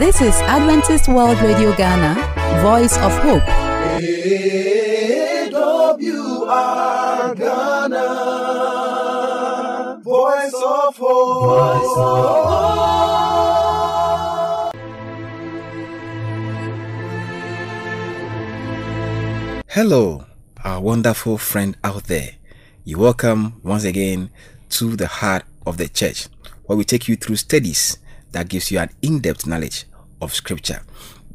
This is Adventist World Radio Ghana, Voice of Hope. AWR Ghana, Voice of Hope. Voice of Hope. Hello, our wonderful friend out there. You welcome once again to the heart of the church, where we take you through studies that gives you an in-depth knowledge of scripture.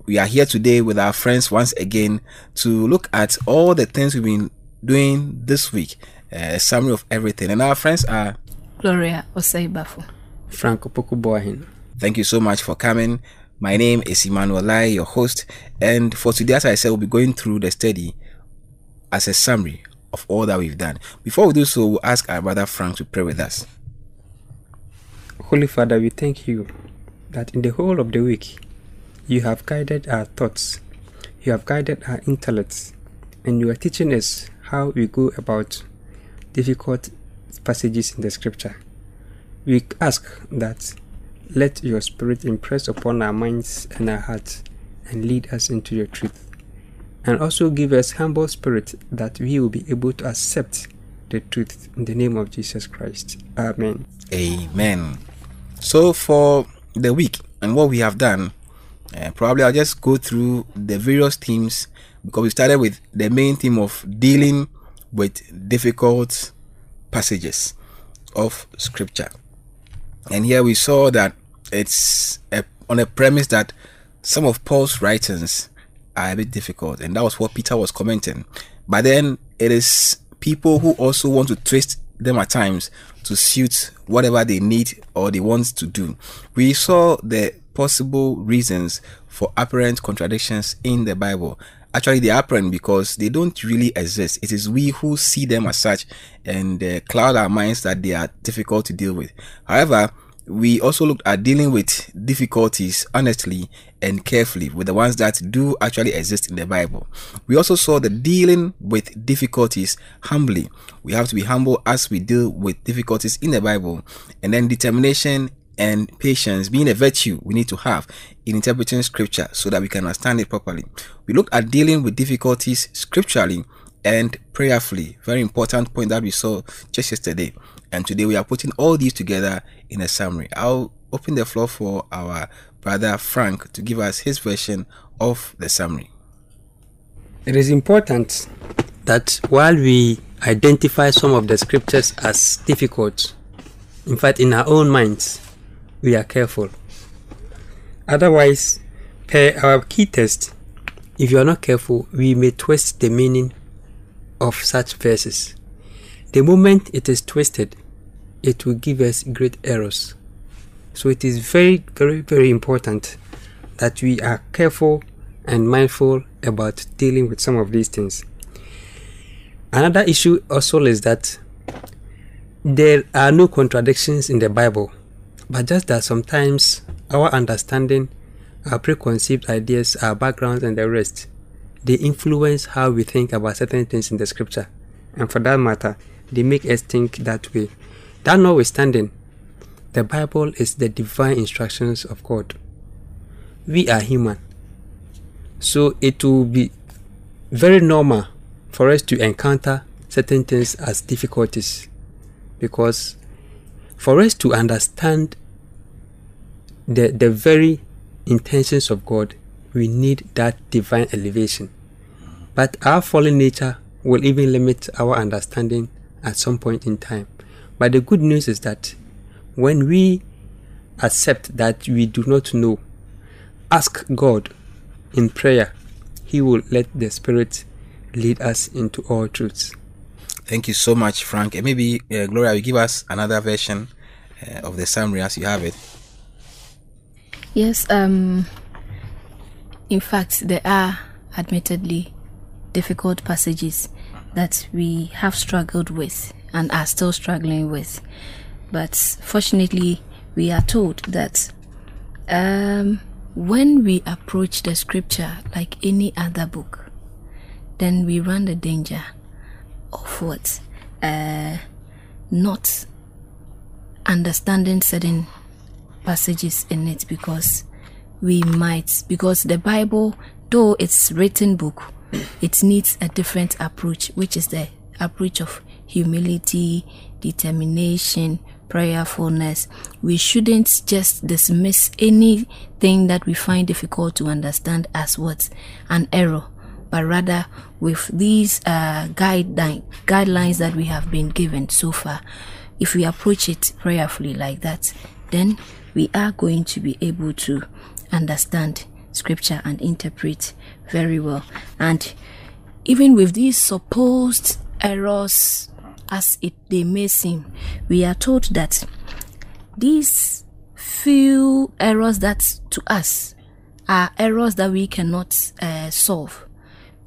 We are here today with our friends once again to look at all the things we've been doing this week, uh, a summary of everything. And our friends are Gloria Oseibafu. Franco Pokuboahin. Thank you so much for coming. My name is Emmanuel Lai, your host, and for today, as I said, we'll be going through the study as a summary of all that we've done. Before we do so, we'll ask our brother Frank to pray with us. Holy Father, we thank you that in the whole of the week you have guided our thoughts, you have guided our intellects, and you are teaching us how we go about difficult passages in the scripture. We ask that let your spirit impress upon our minds and our hearts and lead us into your truth. And also give us humble spirit that we will be able to accept the truth in the name of Jesus Christ. Amen. Amen. So for the week and what we have done, uh, probably I'll just go through the various themes because we started with the main theme of dealing with difficult passages of scripture. And here we saw that it's a, on a premise that some of Paul's writings are a bit difficult, and that was what Peter was commenting. But then it is people who also want to twist them at times to suit whatever they need or they want to do. We saw the possible reasons for apparent contradictions in the Bible. Actually, they are apparent because they don't really exist. It is we who see them as such and uh, cloud our minds that they are difficult to deal with. However, we also looked at dealing with difficulties honestly and carefully with the ones that do actually exist in the Bible. We also saw the dealing with difficulties humbly. We have to be humble as we deal with difficulties in the Bible, and then determination and patience being a virtue we need to have in interpreting scripture so that we can understand it properly. We look at dealing with difficulties scripturally and prayerfully. Very important point that we saw just yesterday. And today we are putting all these together in a summary. I'll open the floor for our brother Frank to give us his version of the summary. It is important that while we identify some of the scriptures as difficult, in fact, in our own minds, we are careful. Otherwise, per our key text, if you are not careful, we may twist the meaning of such verses. The moment it is twisted, it will give us great errors. So it is very, very, very important that we are careful and mindful about dealing with some of these things. Another issue also is that there are no contradictions in the Bible, but just that sometimes our understanding, our preconceived ideas, our backgrounds, and the rest, they influence how we think about certain things in the scripture. And for that matter, they make us think that way. That notwithstanding, the Bible is the divine instructions of God. We are human. So it will be very normal for us to encounter certain things as difficulties because for us to understand the, the very intentions of God, we need that divine elevation. But our fallen nature will even limit our understanding at some point in time. But the good news is that when we accept that we do not know, ask God in prayer, He will let the Spirit lead us into all truths. Thank you so much, Frank. And maybe uh, Gloria will give us another version uh, of the summary as you have it. Yes, um, in fact, there are admittedly difficult passages that we have struggled with and are still struggling with. But fortunately, we are told that um, when we approach the scripture like any other book, then we run the danger of what? Uh, not understanding certain passages in it because we might because the bible though it's written book it needs a different approach which is the approach of humility determination prayerfulness we shouldn't just dismiss anything that we find difficult to understand as what an error but rather with these uh, guideline, guidelines that we have been given so far if we approach it prayerfully like that then we are going to be able to understand scripture and interpret very well. And even with these supposed errors, as it they may seem, we are told that these few errors that to us are errors that we cannot uh, solve.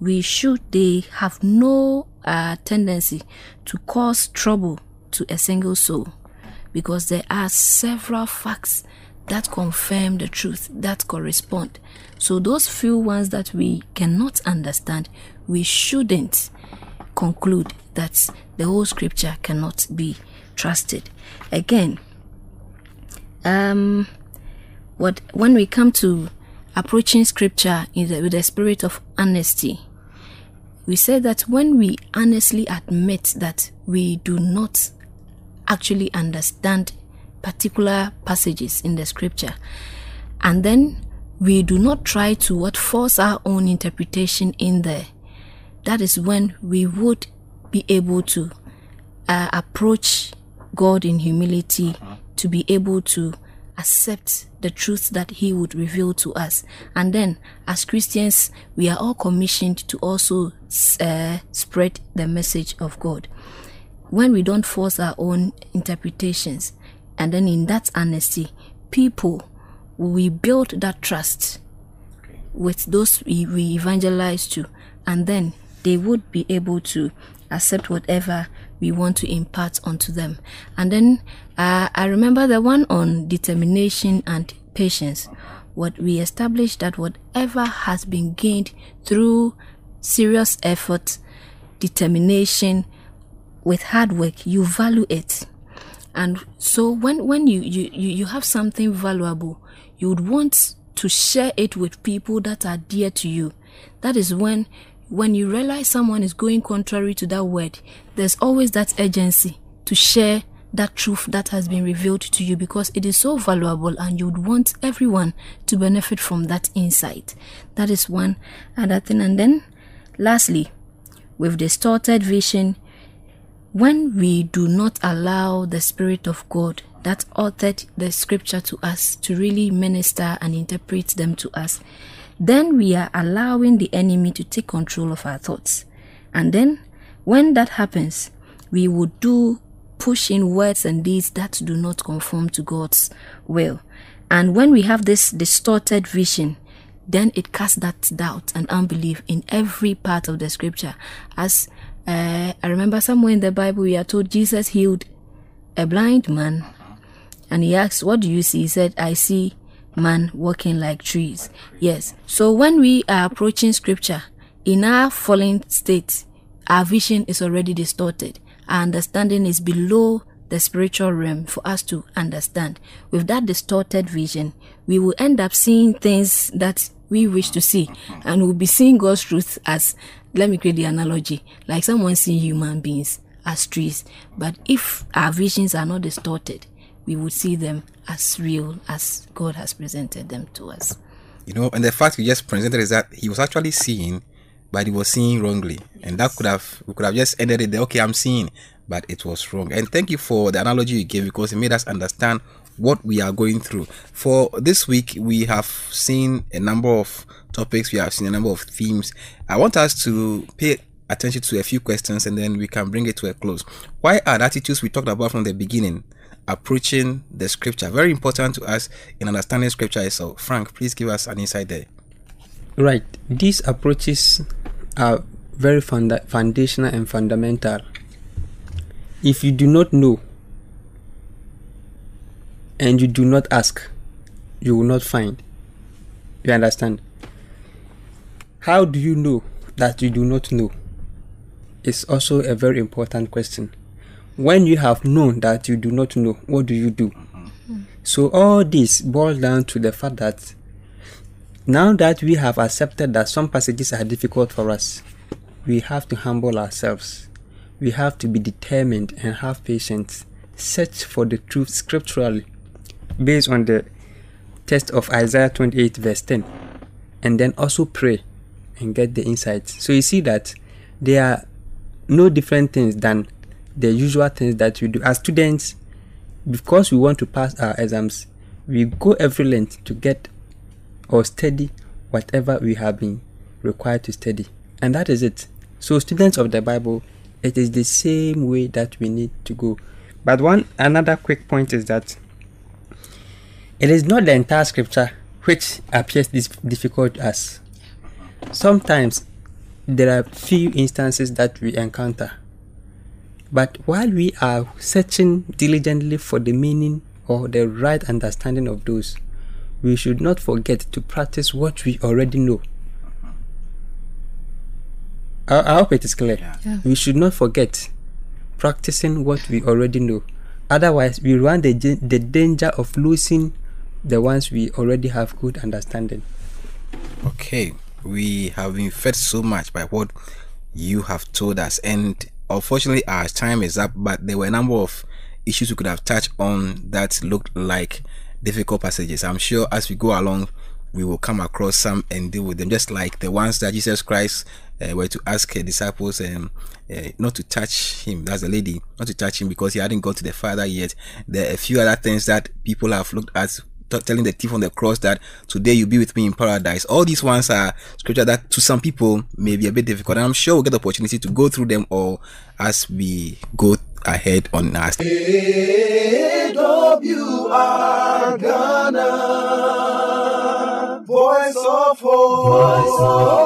We should they have no uh, tendency to cause trouble to a single soul because there are several facts that confirm the truth that correspond. So those few ones that we cannot understand, we shouldn't conclude that the whole scripture cannot be trusted. Again, um, what when we come to approaching scripture the, with the spirit of honesty, we say that when we honestly admit that we do not actually understand particular passages in the scripture. And then we do not try to what force our own interpretation in there. That is when we would be able to uh, approach God in humility to be able to accept the truth that he would reveal to us. And then as christians we are all commissioned to also uh, spread the message of god. When we don't force our own interpretations, and then in that honesty, people we build that trust with those we, we evangelize to, and then they would be able to accept whatever we want to impart onto them. And then uh, I remember the one on determination and patience. What we established that whatever has been gained through serious effort, determination, with hard work, you value it. And so when, when you, you, you have something valuable, you would want to share it with people that are dear to you. That is when when you realize someone is going contrary to that word, there's always that urgency to share that truth that has been revealed to you because it is so valuable and you would want everyone to benefit from that insight. That is one other thing. And then lastly, with distorted vision, when we do not allow the Spirit of God that authored the scripture to us to really minister and interpret them to us, then we are allowing the enemy to take control of our thoughts. And then, when that happens, we would do push in words and deeds that do not conform to God's will. And when we have this distorted vision, then it casts that doubt and unbelief in every part of the scripture as uh, I remember somewhere in the Bible we are told Jesus healed a blind man, and he asked, "What do you see?" He said, "I see man walking like trees." Yes. So when we are approaching Scripture in our fallen state, our vision is already distorted. Our understanding is below the spiritual realm for us to understand. With that distorted vision, we will end up seeing things that we wish to see, and we'll be seeing God's truth as let me create the analogy like someone seeing human beings as trees but if our visions are not distorted we would see them as real as god has presented them to us you know and the fact we just presented is that he was actually seeing but he was seeing wrongly and that could have we could have just ended it there okay i'm seeing but it was wrong and thank you for the analogy you gave because it made us understand what we are going through. For this week, we have seen a number of topics, we have seen a number of themes. I want us to pay attention to a few questions and then we can bring it to a close. Why are the attitudes we talked about from the beginning approaching the scripture very important to us in understanding scripture itself? Oh, Frank, please give us an insight there. Right. These approaches are very funda- foundational and fundamental. If you do not know and you do not ask, you will not find. You understand? How do you know that you do not know? It's also a very important question. When you have known that you do not know, what do you do? Mm-hmm. So all this boils down to the fact that Now that we have accepted that some passages are difficult for us, we have to humble ourselves. We have to be determined and have patience. Search for the truth scripturally based on the text of Isaiah 28, verse 10, and then also pray and get the insights. So you see that there are no different things than the usual things that we do. As students because we want to pass our exams we go every length to get or study whatever we have been required to study. And that is it. So students of the bible it is the same way that we need to go. But one another quick point is that it is not the entire scripture which appears this difficult to us sometimes there are few instances that we encounter but while we are searching diligently for the meaning or the right understanding of those, we should not forget to practice what we already know. I, I hope it is clear. Yeah. Yeah. We should not forget practicing what we already know. Otherwise, we run the, the danger of losing the ones we already have good understanding. Okay, we have been fed so much by what you have told us, and unfortunately, our time is up. But there were a number of issues we could have touched on that looked like difficult passages. I'm sure as we go along, we will come across some and deal with them, just like the ones that Jesus Christ uh, were to ask his disciples um, uh, not to touch him. That's the lady, not to touch him because he hadn't gone to the Father yet. There are a few other things that people have looked at telling the thief on the cross that today you'll be with me in paradise. All these ones are scripture that to some people may be a bit difficult. And I'm sure we'll get the opportunity to go through them all as we go ahead on our AWR Ghana. Voice of hope.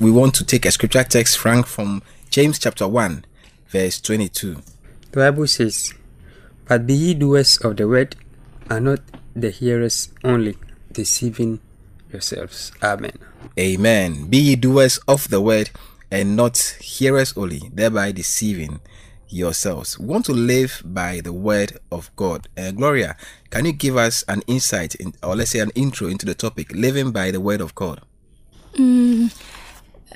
we want to take a scripture text, Frank, from James chapter 1, verse 22. The Bible says, But be ye doers of the word, and not the hearers only, deceiving yourselves. Amen. Amen. Be ye doers of the word and not hearers only, thereby deceiving yourselves. We want to live by the word of God. Uh, Gloria, can you give us an insight in, or let's say an intro into the topic, living by the word of God?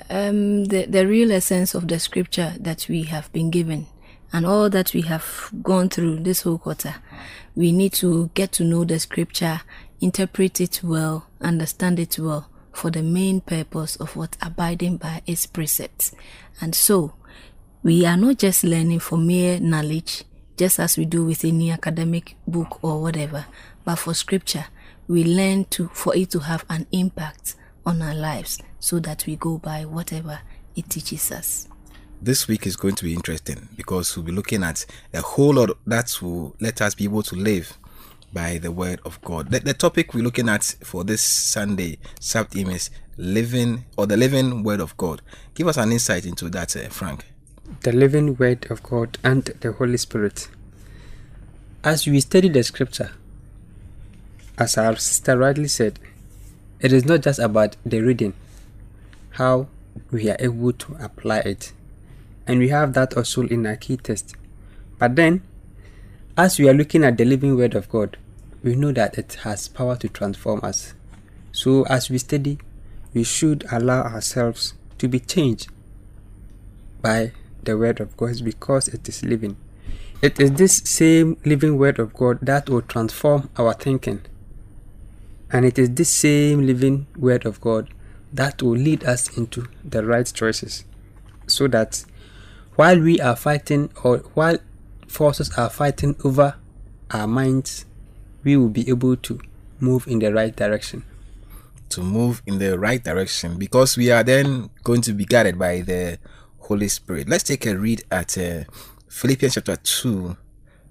um, the, the real essence of the scripture that we have been given and all that we have gone through this whole quarter, we need to get to know the scripture, interpret it well, understand it well for the main purpose of what abiding by its precepts. And so, we are not just learning for mere knowledge, just as we do with any academic book or whatever, but for scripture, we learn to for it to have an impact on our lives so that we go by whatever it teaches us. This week is going to be interesting because we'll be looking at a whole lot that will let us be able to live by the word of God. The, the topic we're looking at for this Sunday sub theme is living or the living word of God. Give us an insight into that, uh, Frank. the living word of God and the Holy Spirit. As we study the scripture, as our sister rightly said, it is not just about the reading, how we are able to apply it. And we have that also in our key text. But then, as we are looking at the living word of God, we know that it has power to transform us. So, as we study, we should allow ourselves to be changed by the word of God because it is living. It is this same living word of God that will transform our thinking. And it is this same living word of God that will lead us into the right choices. So that while we are fighting or while forces are fighting over our minds, we will be able to move in the right direction. to move in the right direction because we are then going to be guided by the Holy Spirit. Let's take a read at uh, Philippians chapter 2,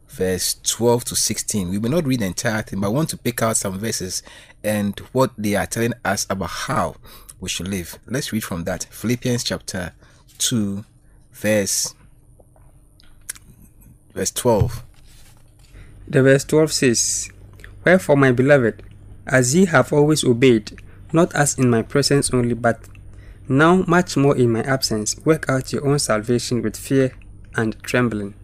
verse 12 to 16. We will not read the entire thing, but I want to pick out some verses and what they are telling us about how we should live. Let's read from that. Philippians chapter 2, verse verse 12. The verse 12 says, Wherefore, my beloved, as ye have always obeyed, not as in my presence only, but now much more in my absence, work out your own salvation with fear and trembling.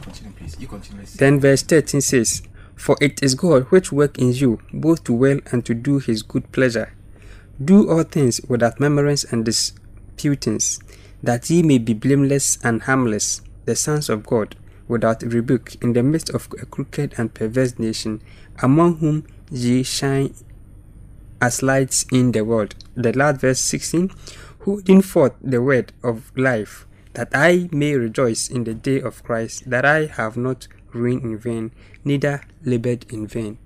Continue, please. You continue. Then verse 13 says, For it is God which work in you both to will and to do his good pleasure. Do all things without murmurings and disputings, that ye may be blameless and harmless, the sons of God, without rebuke, in the midst of a crooked and perverse nation, among whom ye shine as lights in the world. The last verse 16 Holding forth the word of life, that I may rejoice in the day of Christ, that I have not reigned in vain, neither labored in vain.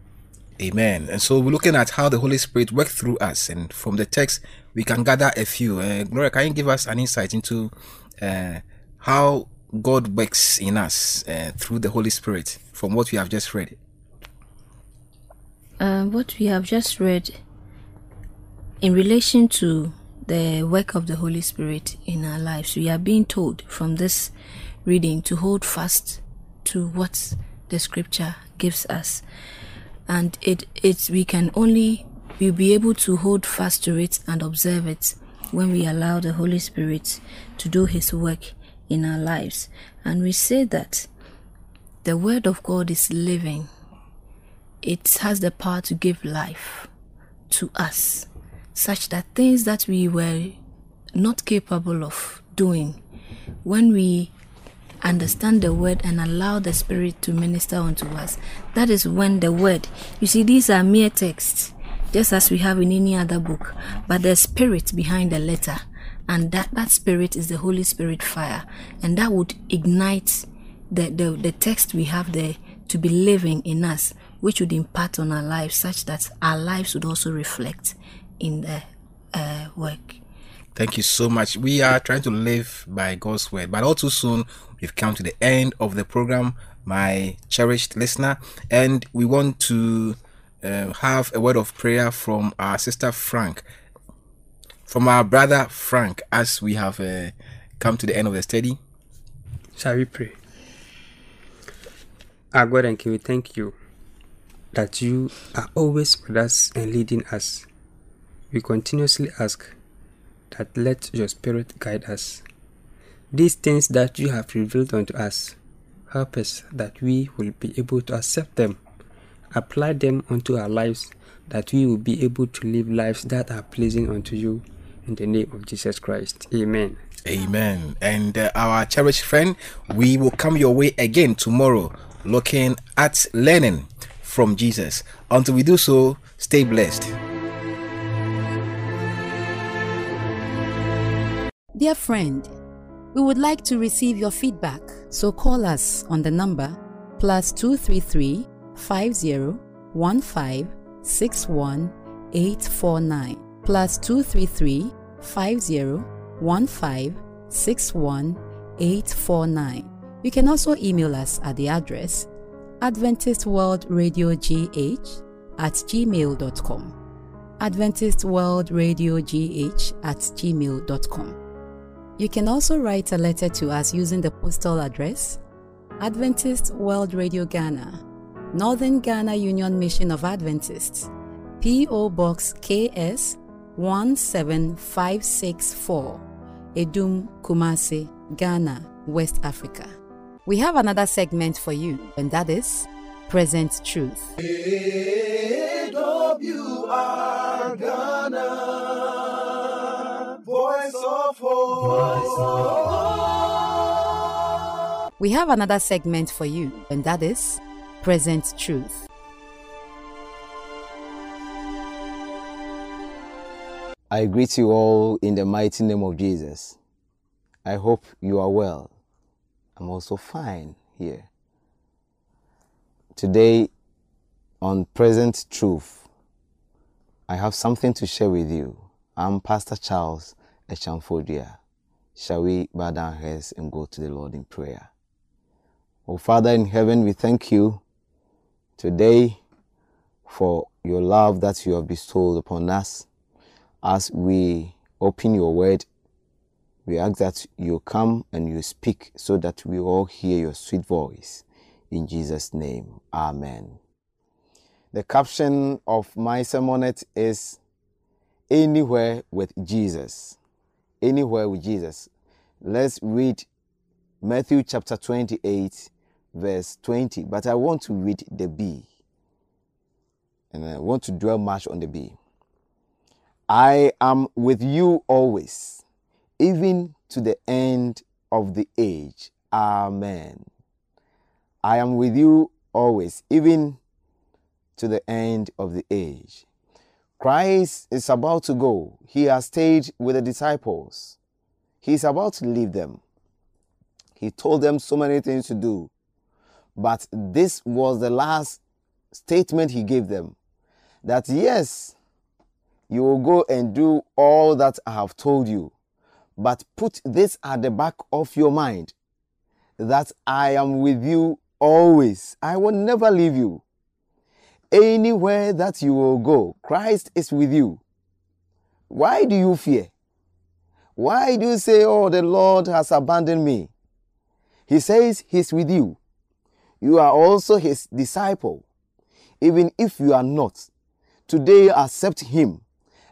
Amen. And so we're looking at how the Holy Spirit worked through us, and from the text we can gather a few. Uh, Gloria, can you give us an insight into uh, how God works in us uh, through the Holy Spirit from what we have just read? Uh, what we have just read in relation to the work of the Holy Spirit in our lives, we are being told from this reading to hold fast to what the scripture gives us. And it it's we can only we'll be able to hold fast to it and observe it when we allow the Holy Spirit to do his work in our lives. And we say that the word of God is living. It has the power to give life to us such that things that we were not capable of doing, when we understand the word and allow the spirit to minister unto us, that is when the word, you see, these are mere texts, just as we have in any other book, but the spirit behind the letter, and that, that spirit is the Holy Spirit fire, and that would ignite the, the, the text we have there to be living in us, which would impact on our lives such that our lives would also reflect in the uh, work. Thank you so much. We are trying to live by God's word, but all too soon we've come to the end of the program, my cherished listener, and we want to uh, have a word of prayer from our sister Frank, from our brother Frank, as we have uh, come to the end of the study. Shall we pray? Our God and King, we thank you that you are always with us and leading us. We continuously ask that let your Spirit guide us. These things that you have revealed unto us, help us that we will be able to accept them, apply them unto our lives, that we will be able to live lives that are pleasing unto you. In the name of Jesus Christ. Amen. Amen. And uh, our cherished friend, we will come your way again tomorrow looking at learning from Jesus. Until we do so, stay blessed. Dear friend, we would like to receive your feedback, so call us on the number plus 233 50 15 61 849 plus 233 50 15 61 849. You can also email us at the address Adventist World Radio GH at gmail.com. Adventist World Radio GH at gmail.com. You can also write a letter to us using the postal address Adventist World Radio Ghana, Northern Ghana Union Mission of Adventists, P.O. Box KS 17564, Edum Kumasi, Ghana, West Africa. We have another segment for you, and that is Present Truth. AWR Ghana, voice of hope. We have another segment for you, and that is Present Truth. I greet you all in the mighty name of Jesus. I hope you are well. I'm also fine here. Today, on Present Truth, I have something to share with you. I'm Pastor Charles Echamfodia. Shall we bow down our heads and go to the Lord in prayer? Oh, Father in heaven, we thank you today for your love that you have bestowed upon us. As we open your word, we ask that you come and you speak so that we all hear your sweet voice. In Jesus' name, Amen. The caption of my sermonette is Anywhere with Jesus. Anywhere with Jesus. Let's read Matthew chapter 28, verse 20. But I want to read the B. and I want to dwell much on the B. I am with you always, even to the end of the age. Amen. I am with you always, even to the end of the age. Christ is about to go. He has stayed with the disciples. He is about to leave them. He told them so many things to do. But this was the last statement he gave them that yes, you will go and do all that I have told you. But put this at the back of your mind that I am with you always. I will never leave you. Anywhere that you will go, Christ is with you. Why do you fear? Why do you say, Oh, the Lord has abandoned me? He says He's with you. You are also His disciple. Even if you are not, today accept Him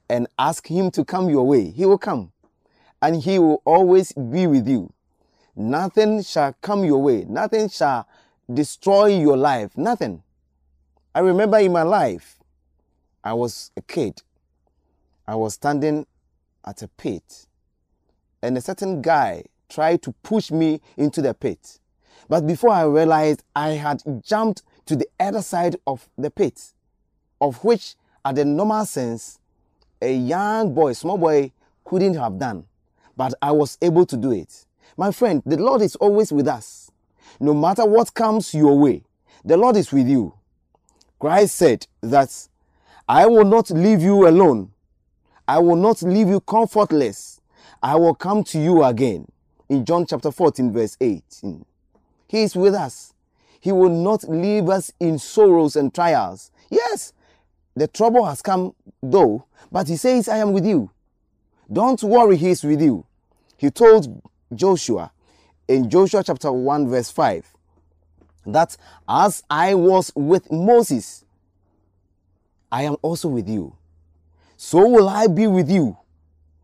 and ask Him to come your way. He will come and He will always be with you. Nothing shall come your way, nothing shall destroy your life. Nothing. I remember in my life, I was a kid. I was standing at a pit, and a certain guy tried to push me into the pit. But before I realized, I had jumped to the other side of the pit, of which, at the normal sense, a young boy, small boy, couldn't have done. But I was able to do it. My friend, the Lord is always with us. No matter what comes your way, the Lord is with you. Christ said that I will not leave you alone. I will not leave you comfortless. I will come to you again. In John chapter 14, verse 18. He is with us. He will not leave us in sorrows and trials. Yes, the trouble has come though, but he says, I am with you. Don't worry, he is with you. He told Joshua in Joshua chapter 1, verse 5, that as I was with Moses, I am also with you. So will I be with you.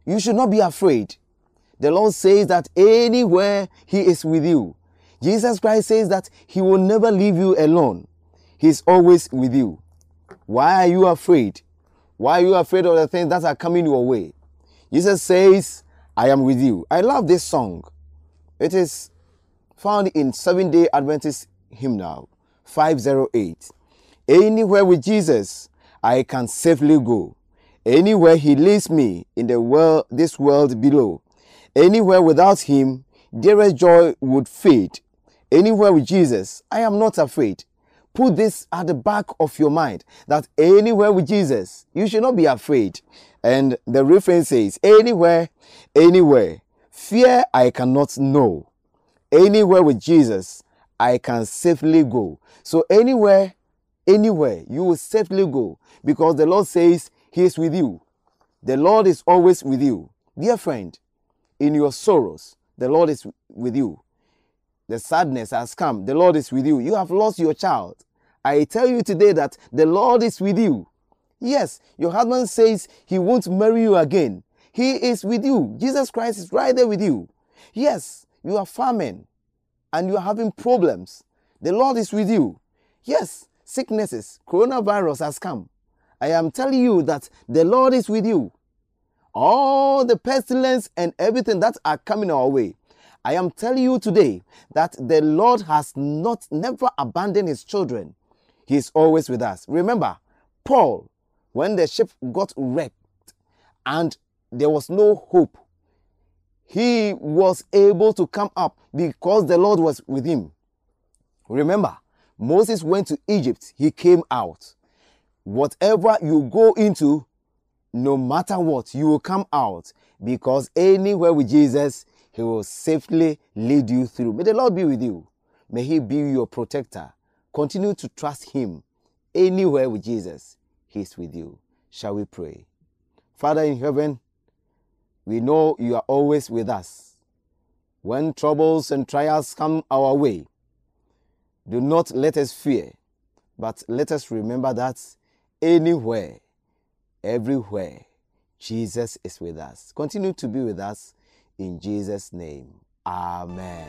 You should not be afraid. The Lord says that anywhere He is with you. Jesus Christ says that He will never leave you alone. He is always with you. Why are you afraid? Why are you afraid of the things that are coming your way? Jesus says, I am with you. I love this song. It is found in Seven Day Adventist Hymnal 508. Anywhere with Jesus, I can safely go. Anywhere he leads me in the world, this world below. Anywhere without him, dearest joy would fade. Anywhere with Jesus, I am not afraid. Put this at the back of your mind that anywhere with Jesus, you should not be afraid. And the reference says, anywhere, anywhere, fear I cannot know. Anywhere with Jesus, I can safely go. So anywhere, anywhere, you will safely go because the Lord says He is with you. The Lord is always with you. Dear friend, in your sorrows, the Lord is with you. The sadness has come, the Lord is with you. You have lost your child. I tell you today that the Lord is with you. Yes, your husband says he won't marry you again. He is with you. Jesus Christ is right there with you. Yes, you are farming and you are having problems. The Lord is with you. Yes, sicknesses, coronavirus has come. I am telling you that the Lord is with you. All the pestilence and everything that are coming our way. I am telling you today that the Lord has not never abandoned his children. He is always with us. Remember, Paul, when the ship got wrecked and there was no hope, he was able to come up because the Lord was with him. Remember, Moses went to Egypt, he came out. Whatever you go into, no matter what, you will come out because anywhere with Jesus, he will safely lead you through. May the Lord be with you. May he be your protector. Continue to trust him. Anywhere with Jesus, he is with you. Shall we pray? Father in heaven, we know you are always with us. When troubles and trials come our way, do not let us fear, but let us remember that anywhere, everywhere, Jesus is with us. Continue to be with us in Jesus' name. Amen.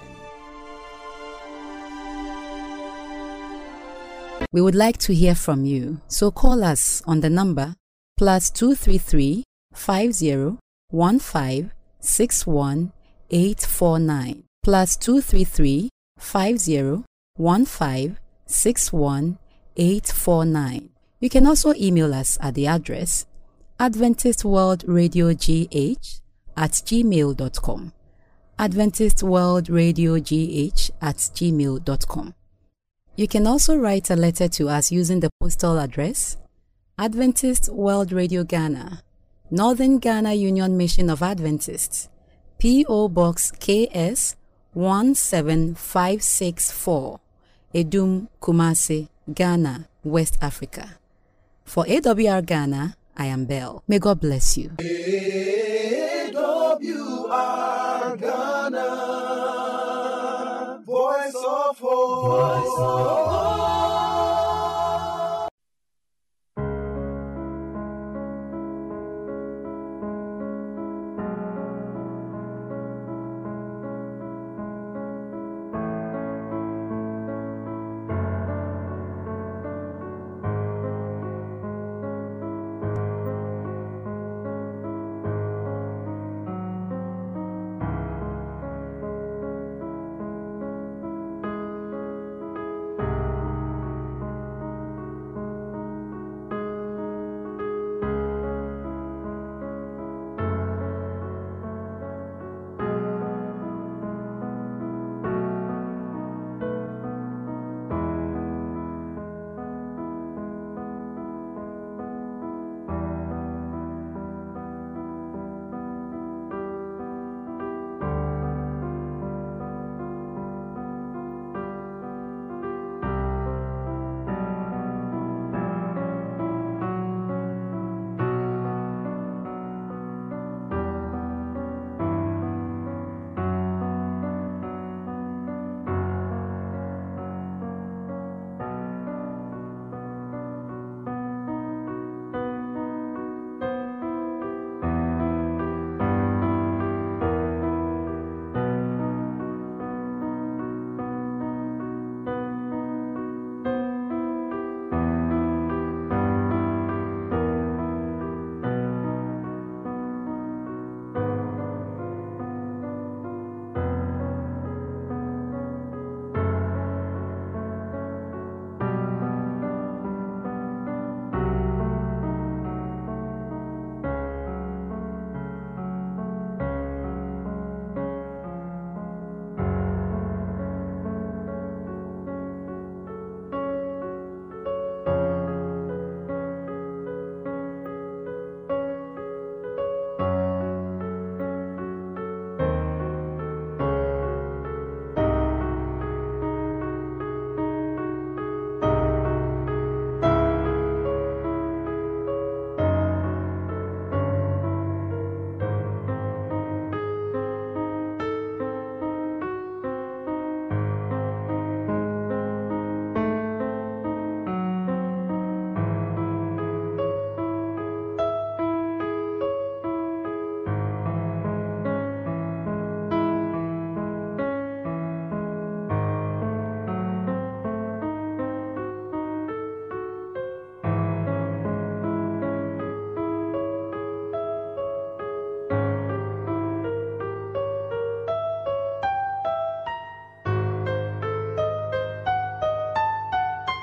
We would like to hear from you, so call us on the number plus 233 50 15 61 849 plus 233 50 15 61 849. You can also email us at the address Adventist World Radio GH at gmail.com. Adventist World Radio GH at gmail.com. You can also write a letter to us using the postal address Adventist World Radio Ghana, Northern Ghana Union Mission of Adventists, P.O. Box KS 17564, Edum, Kumasi, Ghana, West Africa. For AWR Ghana, I am Belle. May God bless you. AWR Ghana, voice of hope.